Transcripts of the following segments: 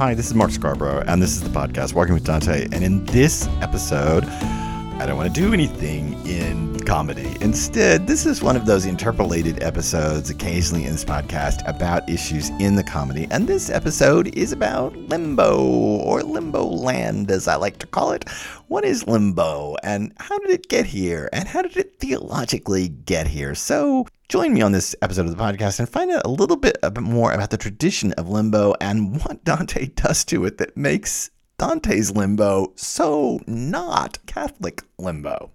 Hi, this is Mark Scarbrough, and this is the podcast Walking with Dante. And in this episode, I don't want to do anything in comedy. Instead, this is one of those interpolated episodes occasionally in this podcast about issues in the comedy. And this episode is about limbo, or limbo land, as I like to call it. What is limbo, and how did it get here, and how did it theologically get here? So, join me on this episode of the podcast and find out a little bit more about the tradition of limbo and what Dante does to it that makes Dante's limbo so not Catholic limbo.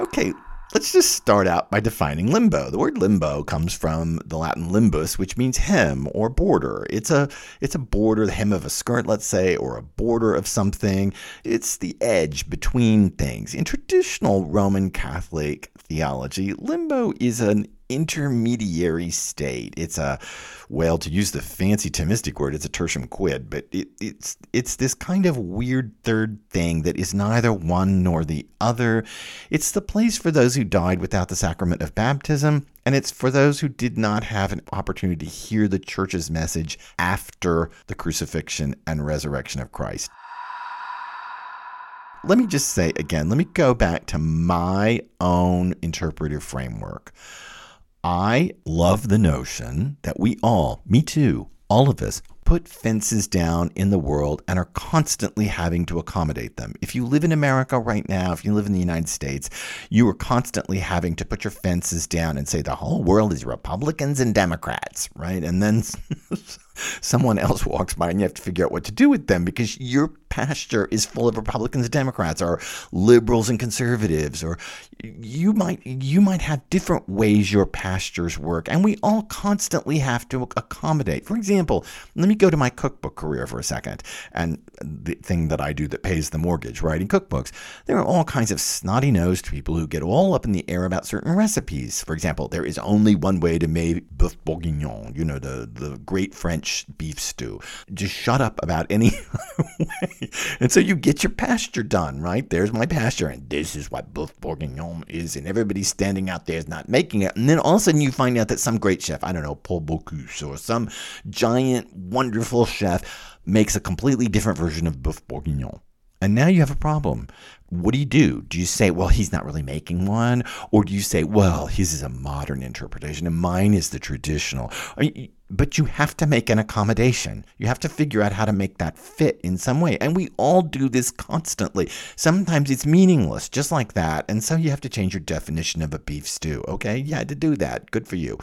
Okay, let's just start out by defining limbo. The word limbo comes from the Latin limbus, which means hem or border. It's a it's a border, the hem of a skirt, let's say, or a border of something. It's the edge between things. In traditional Roman Catholic theology, limbo is an intermediary state. It's a, well, to use the fancy Thomistic word, it's a tertium quid, but it, it's it's this kind of weird third thing that is neither one nor the other. It's the place for those who died without the sacrament of baptism, and it's for those who did not have an opportunity to hear the church's message after the crucifixion and resurrection of Christ let me just say again, let me go back to my own interpretive framework. I love the notion that we all, me too, all of us, put fences down in the world and are constantly having to accommodate them. If you live in America right now, if you live in the United States, you are constantly having to put your fences down and say the whole world is Republicans and Democrats, right? And then someone else walks by and you have to figure out what to do with them because your pasture is full of Republicans and Democrats or liberals and conservatives or you might you might have different ways your pastures work and we all constantly have to accommodate. For example, let me go to my cookbook career for a second and the thing that I do that pays the mortgage, writing cookbooks. There are all kinds of snotty-nosed people who get all up in the air about certain recipes. For example, there is only one way to make boeuf bourguignon, you know, the the great French beef stew. Just shut up about any way. And so you get your pasture done, right? There's my pasture, and this is what boeuf bourguignon is, and everybody's standing out there is not making it. And then all of a sudden you find out that some great chef, I don't know, Paul Bocuse, or some giant, wonderful chef makes a completely different version of boeuf bourguignon. And now you have a problem. What do you do? Do you say, well, he's not really making one? Or do you say, well, his is a modern interpretation and mine is the traditional? But you have to make an accommodation. You have to figure out how to make that fit in some way. And we all do this constantly. Sometimes it's meaningless, just like that. And so you have to change your definition of a beef stew. Okay, you had to do that. Good for you.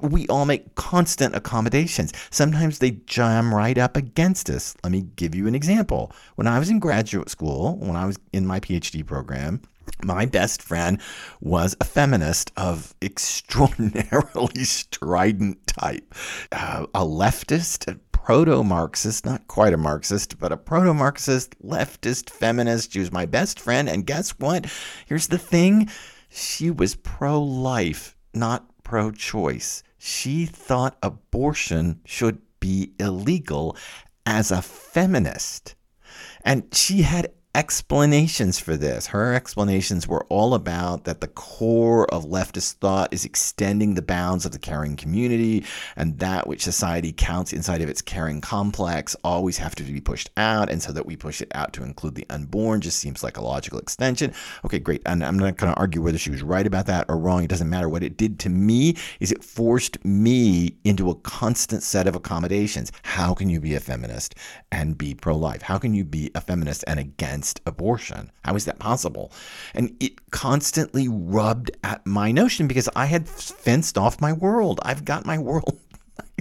We all make constant accommodations. Sometimes they jam right up against us. Let me give you an example. When I was in graduate school, when I was in my PhD program, my best friend was a feminist of extraordinarily strident type, uh, a leftist, a proto Marxist, not quite a Marxist, but a proto Marxist, leftist, feminist. She was my best friend. And guess what? Here's the thing she was pro life, not pro choice. She thought abortion should be illegal as a feminist. And she had explanations for this. Her explanations were all about that the core of leftist thought is extending the bounds of the caring community, and that which society counts inside of its caring complex always have to be pushed out, and so that we push it out to include the unborn just seems like a logical extension. Okay, great. And I'm not going to argue whether she was right about that or wrong. It doesn't matter. What it did to me is it forced me into a constant set of accommodations. How can you be a feminist and be pro life? How can you be a feminist and against? Against abortion. How is that possible? And it constantly rubbed at my notion because I had fenced off my world. I've got my world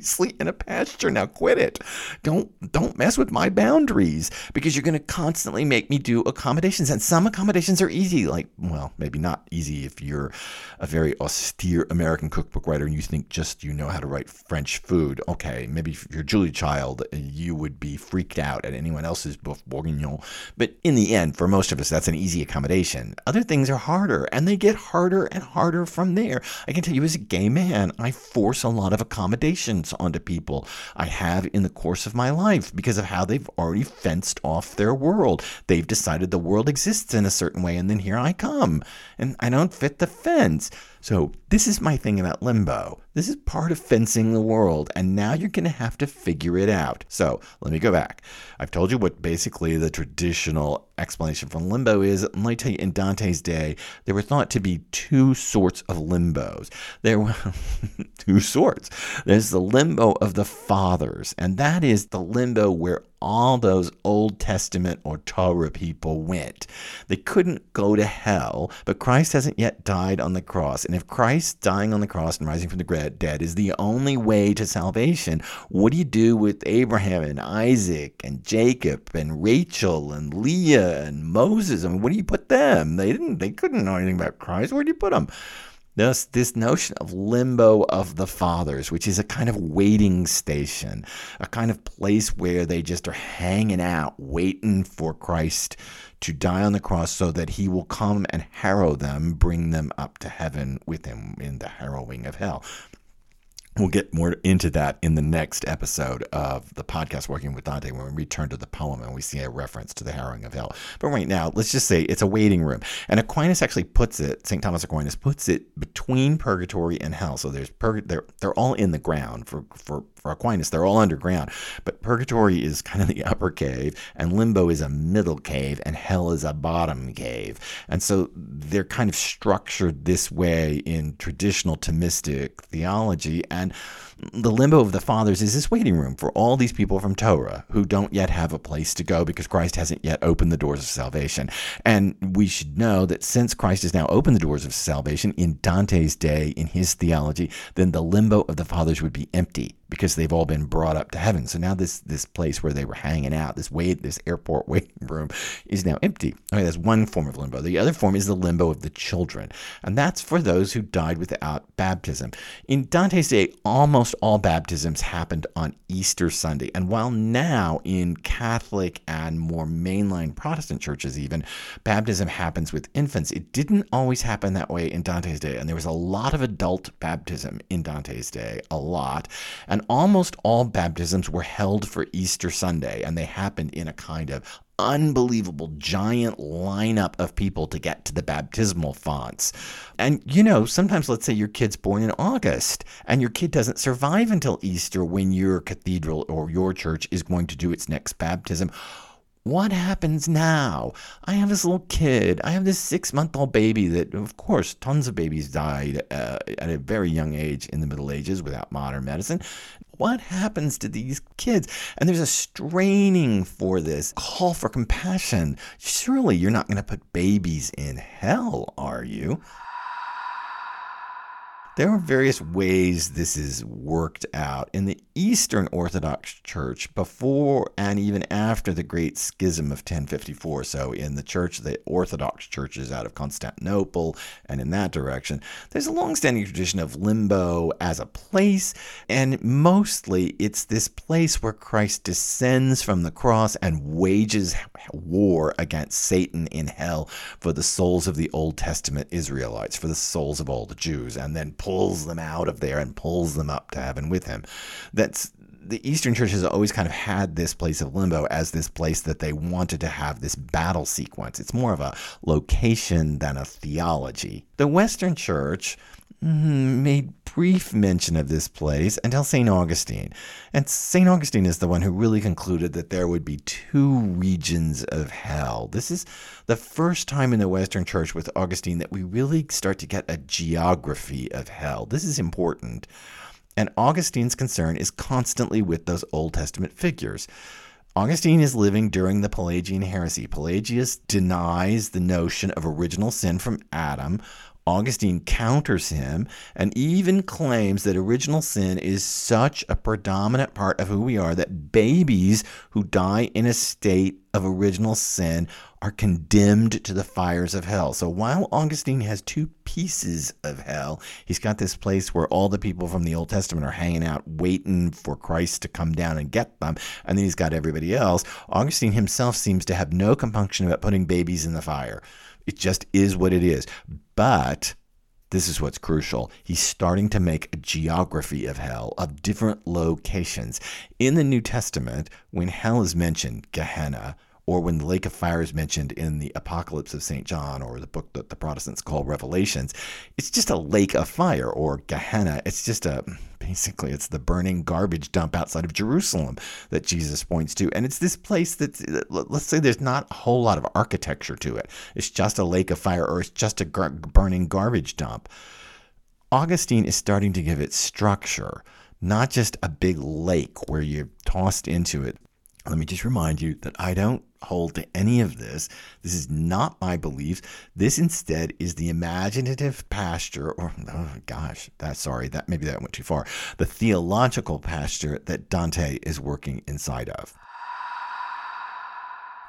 nicely in a pasture. Now quit it. Don't don't mess with my boundaries because you're going to constantly make me do accommodations. And some accommodations are easy, like well, maybe not easy if you're a very austere American cookbook writer and you think just you know how to write French food. Okay, maybe if you're Julia Child, you would be freaked out at anyone else's boeuf bourguignon. But in the end, for most of us, that's an easy accommodation. Other things are harder, and they get harder and harder from there. I can tell you, as a gay man, I force a lot of accommodations onto people I have in the course of my life because of how they've already fenced off their world. They've decided the world exists in a certain way, and then here I come, and I don't fit the fence. So, this is my thing about limbo. This is part of fencing the world, and now you're going to have to figure it out. So let me go back. I've told you what basically the traditional explanation for limbo is. Let me tell you, in Dante's day, there were thought to be two sorts of limbos. There were two sorts. There's the limbo of the fathers, and that is the limbo where all those Old Testament or Torah people went. They couldn't go to hell, but Christ hasn't yet died on the cross. And if Christ dying on the cross and rising from the dead is the only way to salvation, what do you do with Abraham and Isaac and Jacob and Rachel and Leah and Moses? I mean, where do you put them? They didn't. They couldn't know anything about Christ. Where do you put them? Thus, this notion of limbo of the fathers, which is a kind of waiting station, a kind of place where they just are hanging out, waiting for Christ to die on the cross so that he will come and harrow them, bring them up to heaven with him in the harrowing of hell. We'll get more into that in the next episode of the podcast Walking with Dante when we return to the poem and we see a reference to the harrowing of hell. But right now, let's just say it's a waiting room. And Aquinas actually puts it, St. Thomas Aquinas puts it between purgatory and hell. So there's they're, they're all in the ground for, for, for Aquinas. They're all underground. But purgatory is kind of the upper cave, and limbo is a middle cave, and hell is a bottom cave. And so they're kind of structured this way in traditional Thomistic theology. And and the limbo of the fathers is this waiting room for all these people from Torah who don't yet have a place to go because Christ hasn't yet opened the doors of salvation. And we should know that since Christ has now opened the doors of salvation in Dante's day, in his theology, then the limbo of the fathers would be empty because they've all been brought up to heaven. So now this this place where they were hanging out, this wait, this airport waiting room, is now empty. Okay, that's one form of limbo. The other form is the limbo of the children, and that's for those who died without baptism. In Dante's day, almost all baptisms happened on Easter Sunday, and while now in Catholic and more mainline Protestant churches, even baptism happens with infants, it didn't always happen that way in Dante's day, and there was a lot of adult baptism in Dante's day, a lot. And almost all baptisms were held for Easter Sunday, and they happened in a kind of unbelievable giant lineup of people to get to the baptismal fonts. And you know, sometimes let's say your kid's born in August and your kid doesn't survive until Easter when your cathedral or your church is going to do its next baptism. What happens now? I have this little kid. I have this six month old baby that, of course, tons of babies died uh, at a very young age in the Middle Ages without modern medicine. What happens to these kids? And there's a straining for this call for compassion. Surely you're not going to put babies in hell, are you? There are various ways this is worked out. In the Eastern Orthodox Church, before and even after the Great Schism of 1054, so in the church, the Orthodox churches out of Constantinople and in that direction, there's a long-standing tradition of limbo as a place, and mostly it's this place where Christ descends from the cross and wages war against Satan in hell for the souls of the Old Testament Israelites, for the souls of all the Jews, and then pulls them out of there and pulls them up to heaven with him. That's the Eastern Church has always kind of had this place of limbo as this place that they wanted to have this battle sequence. It's more of a location than a theology. The Western Church Mm-hmm. made brief mention of this place until St. Augustine. And St. Augustine is the one who really concluded that there would be two regions of hell. This is the first time in the Western Church with Augustine that we really start to get a geography of hell. This is important. And Augustine's concern is constantly with those Old Testament figures. Augustine is living during the Pelagian heresy. Pelagius denies the notion of original sin from Adam. Augustine counters him and even claims that original sin is such a predominant part of who we are that babies who die in a state of original sin are condemned to the fires of hell. So while Augustine has two pieces of hell, he's got this place where all the people from the Old Testament are hanging out waiting for Christ to come down and get them, and then he's got everybody else. Augustine himself seems to have no compunction about putting babies in the fire. It just is what it is. But this is what's crucial. He's starting to make a geography of hell, of different locations. In the New Testament, when hell is mentioned, Gehenna, or when the lake of fire is mentioned in the Apocalypse of St. John or the book that the Protestants call Revelations, it's just a lake of fire or Gehenna. It's just a basically it's the burning garbage dump outside of Jerusalem that Jesus points to. And it's this place that let's say there's not a whole lot of architecture to it. It's just a lake of fire or it's just a burning garbage dump. Augustine is starting to give it structure, not just a big lake where you're tossed into it. Let me just remind you that I don't hold to any of this. This is not my beliefs. This instead is the imaginative pasture, or oh gosh, that sorry, that maybe that went too far. The theological pasture that Dante is working inside of.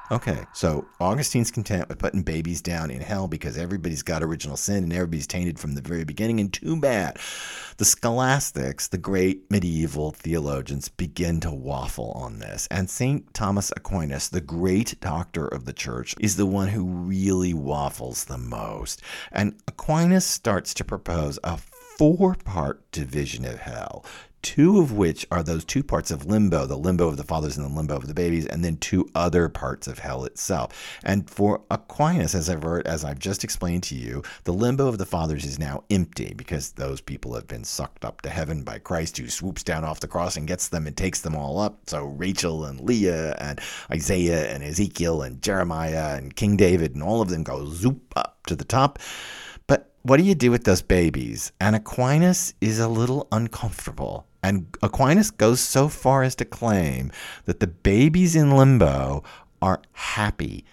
Okay, so Augustine's content with putting babies down in hell because everybody's got original sin and everybody's tainted from the very beginning, and too bad. The scholastics, the great medieval theologians, begin to waffle on this. And St. Thomas Aquinas, the great doctor of the church, is the one who really waffles the most. And Aquinas starts to propose a four part division of hell two of which are those two parts of limbo the limbo of the fathers and the limbo of the babies, and then two other parts of hell itself. And for Aquinas, as I've, heard, as I've just explained to you, the limbo of the fathers is now empty because those people have been sucked up to heaven by Christ, who swoops down off the cross and gets them and takes them all up. So Rachel and Leah and Isaiah and Ezekiel and Jeremiah and King David and all of them go zoop up to the top what do you do with those babies? And Aquinas is a little uncomfortable. And Aquinas goes so far as to claim that the babies in limbo are happy.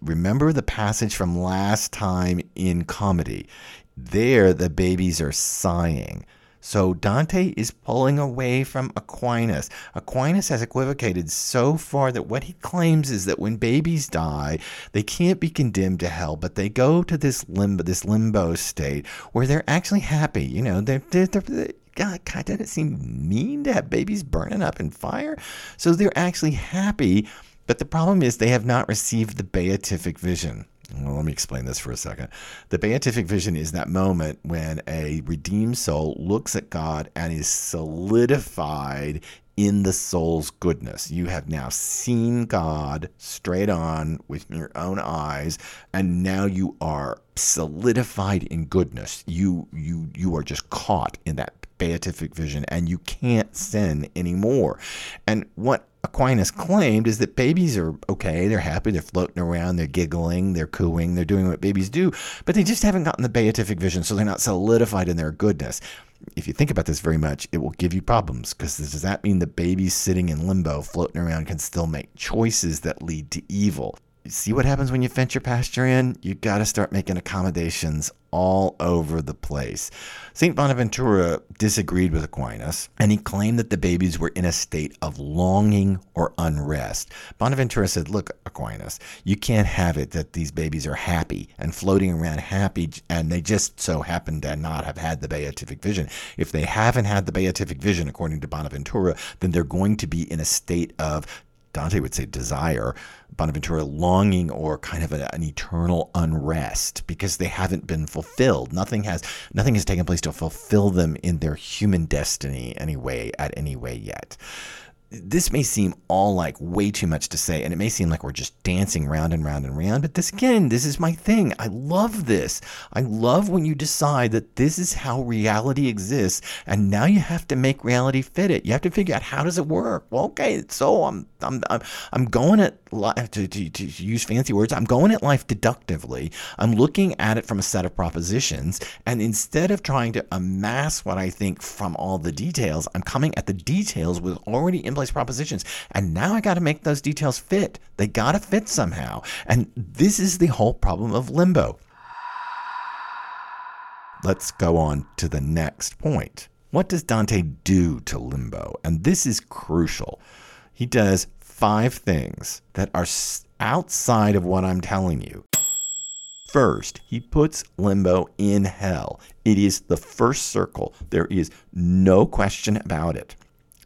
Remember the passage from last time in comedy. There, the babies are sighing. So Dante is pulling away from Aquinas. Aquinas has equivocated so far that what he claims is that when babies die, they can't be condemned to hell, but they go to this limbo, this limbo state where they're actually happy. You know, they're, they're, they're God, God, doesn't it seem mean to have babies burning up in fire? So they're actually happy, but the problem is they have not received the beatific vision. Well, let me explain this for a second. The beatific vision is that moment when a redeemed soul looks at God and is solidified in the soul's goodness. You have now seen God straight on with your own eyes, and now you are solidified in goodness. You you you are just caught in that beatific vision and you can't sin anymore. And what Aquinas claimed is that babies are okay, they're happy, they're floating around, they're giggling, they're cooing, they're doing what babies do, but they just haven't gotten the beatific vision, so they're not solidified in their goodness. If you think about this very much, it will give you problems because does that mean the babies sitting in limbo, floating around, can still make choices that lead to evil? See what happens when you venture pasture in? You got to start making accommodations all over the place. St. Bonaventura disagreed with Aquinas, and he claimed that the babies were in a state of longing or unrest. Bonaventura said, Look, Aquinas, you can't have it that these babies are happy and floating around happy, and they just so happen to not have had the beatific vision. If they haven't had the beatific vision, according to Bonaventura, then they're going to be in a state of Dante would say desire, Bonaventura longing or kind of a, an eternal unrest because they haven't been fulfilled. Nothing has nothing has taken place to fulfill them in their human destiny anyway at any way yet this may seem all like way too much to say, and it may seem like we're just dancing round and round and round, but this again, this is my thing. I love this. I love when you decide that this is how reality exists, and now you have to make reality fit it. You have to figure out how does it work. Well, okay, so I'm I'm I'm, I'm going at life uh, to, to, to use fancy words. I'm going at life deductively. I'm looking at it from a set of propositions, and instead of trying to amass what I think from all the details, I'm coming at the details with already in place propositions. And now I got to make those details fit. They got to fit somehow. And this is the whole problem of limbo. Let's go on to the next point. What does Dante do to limbo? And this is crucial. He does five things that are outside of what I'm telling you. First, he puts limbo in hell. It is the first circle. There is no question about it.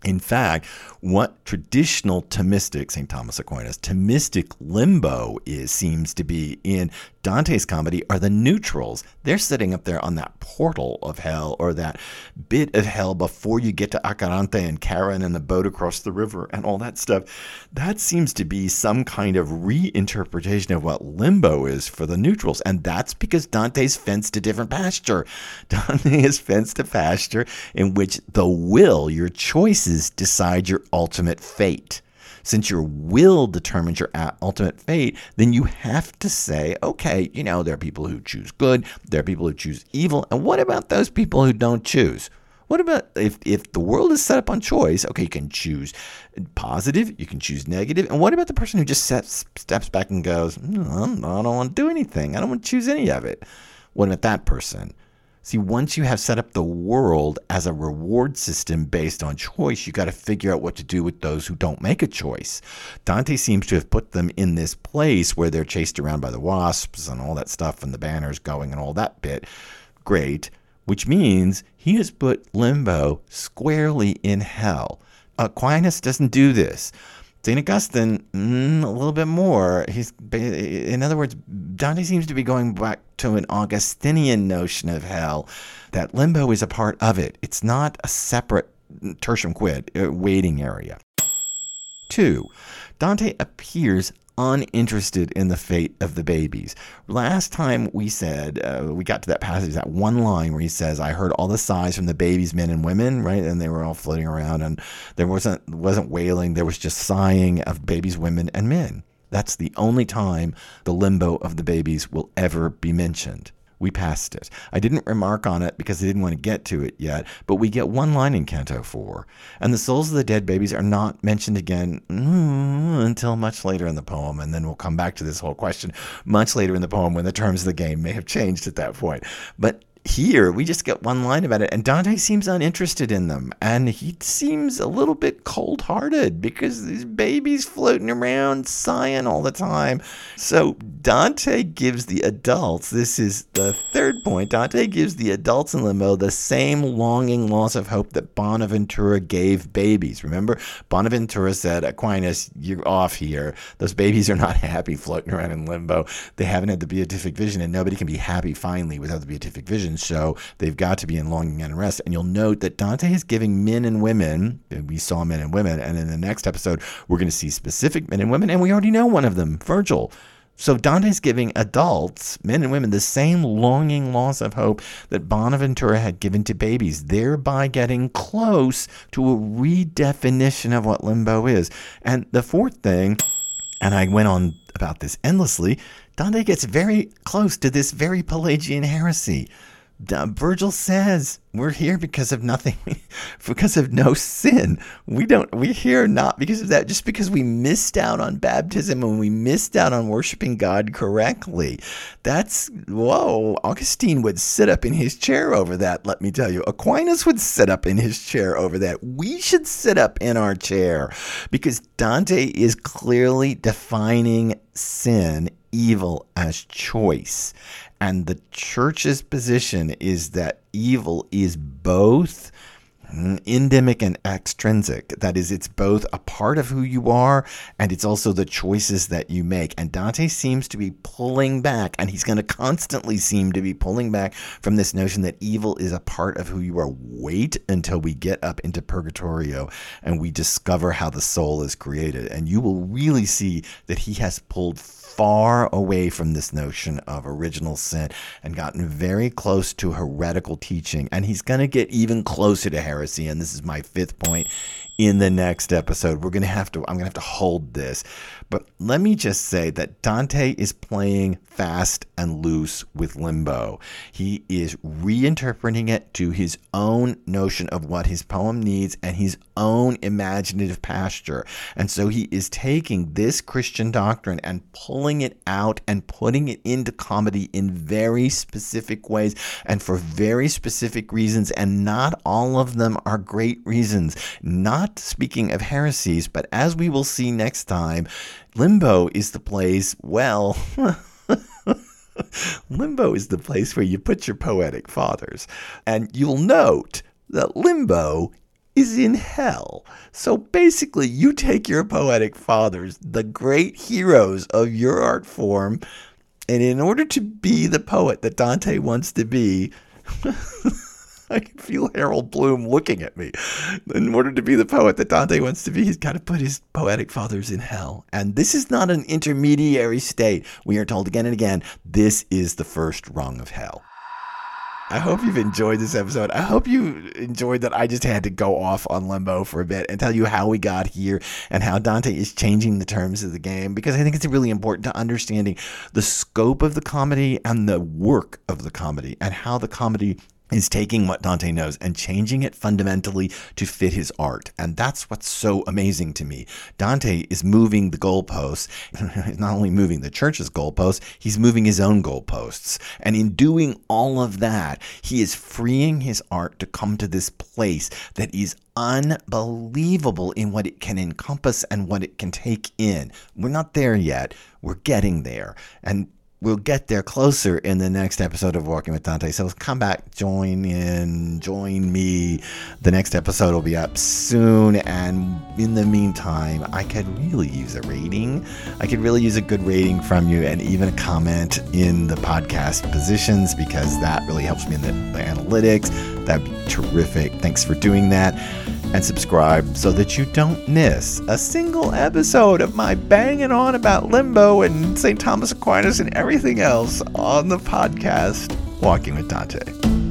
In fact, what traditional Thomistic, St. Thomas Aquinas, Thomistic limbo is seems to be in Dante's comedy are the neutrals. They're sitting up there on that portal of hell or that bit of hell before you get to Acheronte and Charon and the boat across the river and all that stuff. That seems to be some kind of reinterpretation of what limbo is for the neutrals. And that's because Dante's fenced a different pasture. Dante is fenced a pasture in which the will, your choices, decide your ultimate fate since your will determines your ultimate fate, then you have to say, okay, you know, there are people who choose good, there are people who choose evil, and what about those people who don't choose? What about if, if the world is set up on choice? Okay, you can choose positive, you can choose negative, and what about the person who just steps back and goes, no, I don't want to do anything, I don't want to choose any of it? What about that person? See, once you have set up the world as a reward system based on choice, you got to figure out what to do with those who don't make a choice. Dante seems to have put them in this place where they're chased around by the wasps and all that stuff and the banners going and all that bit. Great. Which means he has put limbo squarely in hell. Aquinas doesn't do this. St. Augustine, mm, a little bit more. He's, in other words, Dante seems to be going back to an Augustinian notion of hell, that limbo is a part of it. It's not a separate tertium quid uh, waiting area. Two, Dante appears uninterested in the fate of the babies. Last time we said, uh, we got to that passage, that one line where he says, I heard all the sighs from the babies, men and women, right? And they were all floating around and there wasn't, wasn't wailing. There was just sighing of babies, women, and men. That's the only time the limbo of the babies will ever be mentioned. We passed it. I didn't remark on it because I didn't want to get to it yet, but we get one line in Canto 4. And the souls of the dead babies are not mentioned again mm, until much later in the poem. And then we'll come back to this whole question much later in the poem when the terms of the game may have changed at that point. But here we just get one line about it and dante seems uninterested in them and he seems a little bit cold-hearted because these babies floating around sighing all the time. So dante gives the adults this is the third point dante gives the adults in limbo the same longing loss of hope that bonaventura gave babies. Remember bonaventura said aquinas you're off here. Those babies are not happy floating around in limbo. They haven't had the beatific vision and nobody can be happy finally without the beatific vision so they've got to be in longing and rest. And you'll note that Dante is giving men and women, we saw men and women, and in the next episode, we're going to see specific men and women, and we already know one of them, Virgil. So Dante's giving adults, men and women, the same longing loss of hope that Bonaventura had given to babies, thereby getting close to a redefinition of what limbo is. And the fourth thing, and I went on about this endlessly, Dante gets very close to this very Pelagian heresy. Virgil says we're here because of nothing, because of no sin. We don't, we're here not because of that, just because we missed out on baptism and we missed out on worshiping God correctly. That's, whoa, Augustine would sit up in his chair over that, let me tell you. Aquinas would sit up in his chair over that. We should sit up in our chair because Dante is clearly defining sin evil as choice. And the church's position is that evil is both mm, endemic and extrinsic. That is, it's both a part of who you are and it's also the choices that you make. And Dante seems to be pulling back, and he's going to constantly seem to be pulling back from this notion that evil is a part of who you are. Wait until we get up into Purgatorio and we discover how the soul is created. And you will really see that he has pulled far away from this notion of original sin and gotten very close to heretical teaching. And he's going to get even closer to heresy. And this is my fifth point in the next episode. We're going to have to, I'm going to have to hold this. But let me just say that Dante is playing fast and loose with limbo. He is reinterpreting it to his own notion of what his poem needs and his own imaginative pasture. And so he is taking this Christian doctrine and pulling it out and putting it into comedy in very specific ways and for very specific reasons. And not all of them are great reasons. Not speaking of heresies, but as we will see next time, Limbo is the place, well, Limbo is the place where you put your poetic fathers. And you'll note that Limbo is in hell. So basically, you take your poetic fathers, the great heroes of your art form, And in order to be the poet that Dante wants to be, I can feel Harold Bloom looking at me. In order to be the poet that Dante wants to be, he's got to put his poetic fathers in hell. And this is not an intermediary state. We are told again and again this is the first rung of hell. I hope you've enjoyed this episode. I hope you enjoyed that I just had to go off on limbo for a bit and tell you how we got here and how Dante is changing the terms of the game because I think it's really important to understanding the scope of the comedy and the work of the comedy and how the comedy is taking what Dante knows and changing it fundamentally to fit his art. And that's what's so amazing to me. Dante is moving the goalposts, he's not only moving the church's goalposts, he's moving his own goalposts. And in doing all of that, he is freeing his art to come to this place that is unbelievable in what it can encompass and what it can take in. We're not there yet. We're getting there. And we'll get there closer in the next episode of Walking with Dante. So come back, join in, join me. The next episode will be up soon. And in the meantime, I could really use a rating. I could really use a good rating from you and even a comment in the podcast positions because that really helps me in the, the analytics. That'd be terrific. Thanks for doing that and subscribe so that you don't miss a single episode of my banging on about limbo and St. Thomas Aquinas and everything else on the podcast Walking with Dante.